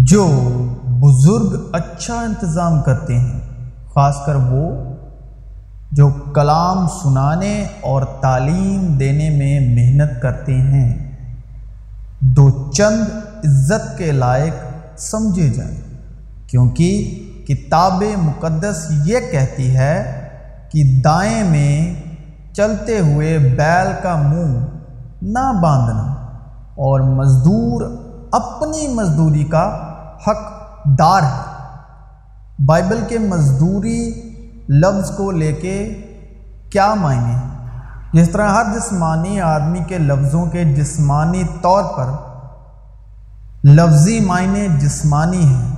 جو بزرگ اچھا انتظام کرتے ہیں، خاص کر وہ جو کلام سنانے اور تعلیم دینے میں محنت کرتے ہیں۔ دو چند عزت کے لائق سمجھے جائیں، کیونکہ کتاب مقدس یہ کہتی ہے کہ دائیں میں چلتے ہوئے بیل کا منہ نہ باندھنا اور مزدور اپنی مزدوری کا حق دار ہے۔ بائبل کے مزدوری لفظ کو لے کے کیا معنی ہیں جس طرح ہر جسمانی آدمی کے لفظوں کے جسمانی طور پر لفظی معنی جسمانی ہیں،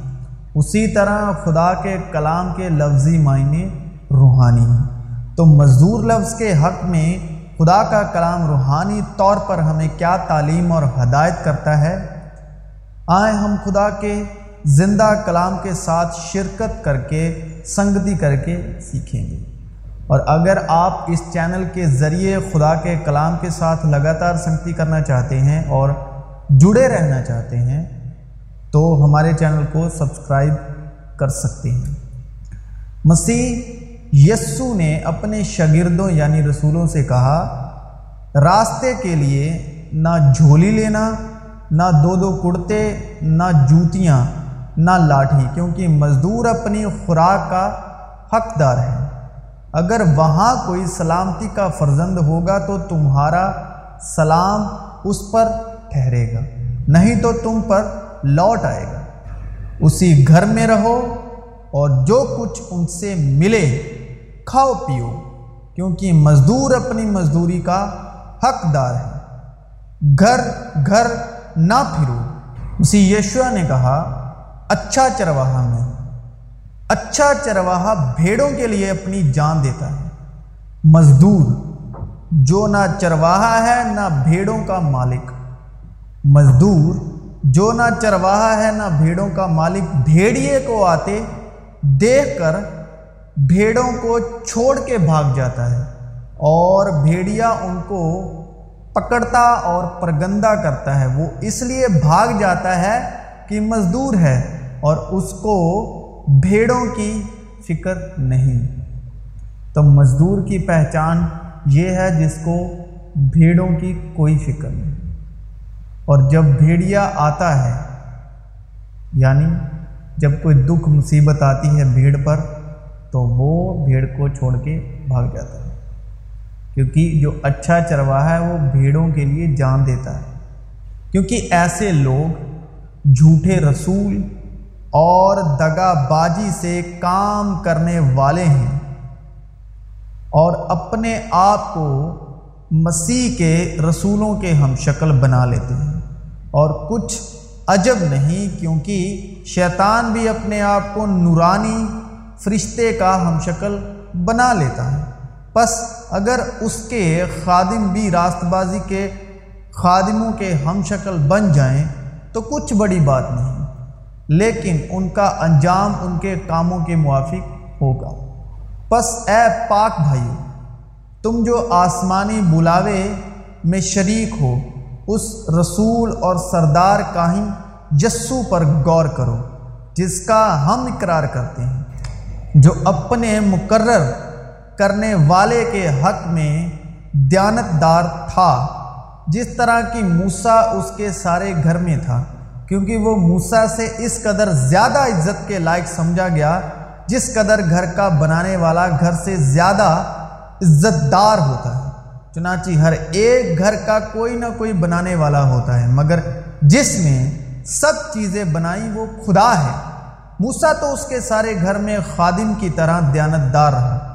اسی طرح خدا کے کلام کے لفظی معنی روحانی ہیں۔ تو مزدور لفظ کے حق میں خدا کا کلام روحانی طور پر ہمیں کیا تعلیم اور ہدایت کرتا ہے؟ آئیں ہم خدا کے زندہ کلام کے ساتھ شرکت کر کے، سنگتی کر کے سیکھیں گے۔ اور اگر آپ اس چینل کے ذریعے خدا کے کلام کے ساتھ لگاتار سنگتی کرنا چاہتے ہیں اور جڑے رہنا چاہتے ہیں، تو ہمارے چینل کو سبسکرائب کر سکتے ہیں۔ مسیح یسو نے اپنے شاگردوں یعنی رسولوں سے کہا، راستے کے لیے نہ جھولی لینا نہ دو دو کرتے نہ جوتیاں، نہ لاٹھی، کیونکہ مزدور اپنی خوراک کا حقدار ہے اگر وہاں کوئی سلامتی کا فرزند ہوگا تو تمہارا سلام اس پر ٹھہرے گا، نہیں تو تم پر لوٹ آئے گا۔ اسی گھر میں رہو اور جو کچھ ان سے ملے کھاؤ پیو، کیونکہ مزدور اپنی مزدوری کا حقدار ہے گھر گھر نہ پھرو۔ اسی یشوا نے کہا اچھا چرواہا میں۔ اچھا چرواہا بھیڑوں کے لیے اپنی جان دیتا ہے۔ مزدور، جو نہ چرواہا ہے نہ بھیڑوں کا مالک۔ مزدور، جو نہ چرواہا ہے نہ بھیڑوں کا مالک۔ بھیڑیے کو آتے دیکھ کر بھیڑوں کو چھوڑ کے بھاگ جاتا ہے اور بھیڑیا ان کو پکڑتا اور پرگندہ کرتا ہے۔ وہ اس لیے بھاگ جاتا ہے کہ مزدور ہے اور اس کو بھیڑوں کی فکر نہیں۔ تو مزدور کی پہچان یہ ہے جس کو بھیڑوں کی کوئی فکر نہیں۔ اور جب بھیڑیا آتا ہے یعنی جب کوئی دکھ مصیبت آتی ہے بھیڑ پر، تو وہ بھیڑ کو چھوڑ کے بھاگ جاتا ہے۔ کیونکہ جو اچھا چرواہا ہے وہ بھیڑوں کے لیے جان دیتا ہے۔ کیونکہ ایسے لوگ جھوٹے رسول اور دگا بازی سے کام کرنے والے ہیں اور اپنے آپ کو مسیح کے رسولوں کے ہم شکل بنا لیتے ہیں۔ اور کچھ عجب نہیں کیونکہ شیطان بھی اپنے آپ کو نورانی فرشتے کا ہم شکل بنا لیتا ہے۔ پس اگر اس کے خادم بھی راست بازی کے خادموں کے ہم شکل بن جائیں تو کچھ بڑی بات نہیں، لیکن ان کا انجام ان کے کاموں کے موافق ہوگا۔ پس اے پاک بھائی تم جو آسمانی بلاوے میں شریک ہو، اس رسول اور سردار کا ہی پر غور کرو، جس کا ہم اقرار کرتے ہیں، جو اپنے مقرر کرنے والے کے حق میں دیانت دار تھا۔ جس طرح کی موسا اس کے سارے گھر میں تھا، کیونکہ وہ موسا سے اس قدر زیادہ عزت کے لائق سمجھا گیا، جس قدر گھر کا بنانے والا گھر سے زیادہ عزت دار ہوتا ہے۔ چنانچہ ہر ایک گھر کا کوئی نہ کوئی بنانے والا ہوتا ہے، مگر جس میں سب چیزیں بنائی وہ خدا ہے۔ موسا تو اس کے سارے گھر میں خادم کی طرح دیانت دار رہا۔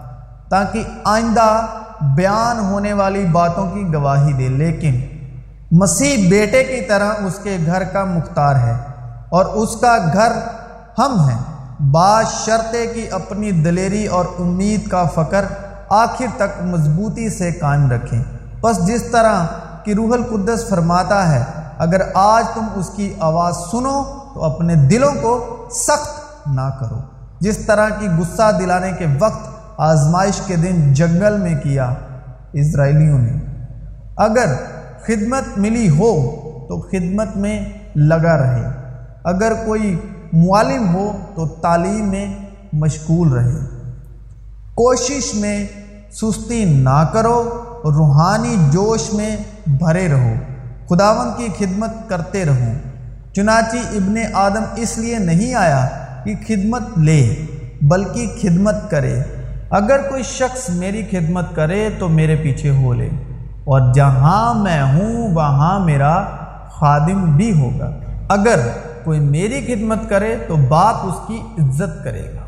تاکہ آئندہ بیان ہونے والی باتوں کی گواہی دے۔ لیکن مسیح بیٹے کی طرح اس کے گھر کا مختار ہے اور اس کا گھر ہم ہیں۔ بعض شرطے کی اپنی دلیری اور امید کا فکر آخر تک مضبوطی سے قائم رکھیں۔ بس جس طرح کہ روح القدس فرماتا ہے، اگر آج تم اس کی آواز سنو تو اپنے دلوں کو سخت نہ کرو۔ جس طرح کی غصہ دلانے کے وقت آزمائش کے دن جنگل میں کیا اسرائیلیوں نے۔ اگر خدمت ملی ہو تو خدمت میں لگا رہے۔ اگر کوئی معلم ہو تو تعلیم میں مشغول رہے۔ کوشش میں سستی نہ کرو، روحانی جوش میں بھرے رہو۔ خداون کی خدمت کرتے رہو۔ چنانچہ ابن آدم اس لیے نہیں آیا کہ خدمت لے، بلکہ خدمت کرے۔ اگر کوئی شخص میری خدمت کرے تو میرے پیچھے ہو لے۔ اور جہاں میں ہوں، وہاں میرا خادم بھی ہوگا۔ اگر کوئی میری خدمت کرے تو باپ اس کی عزت کرے گا۔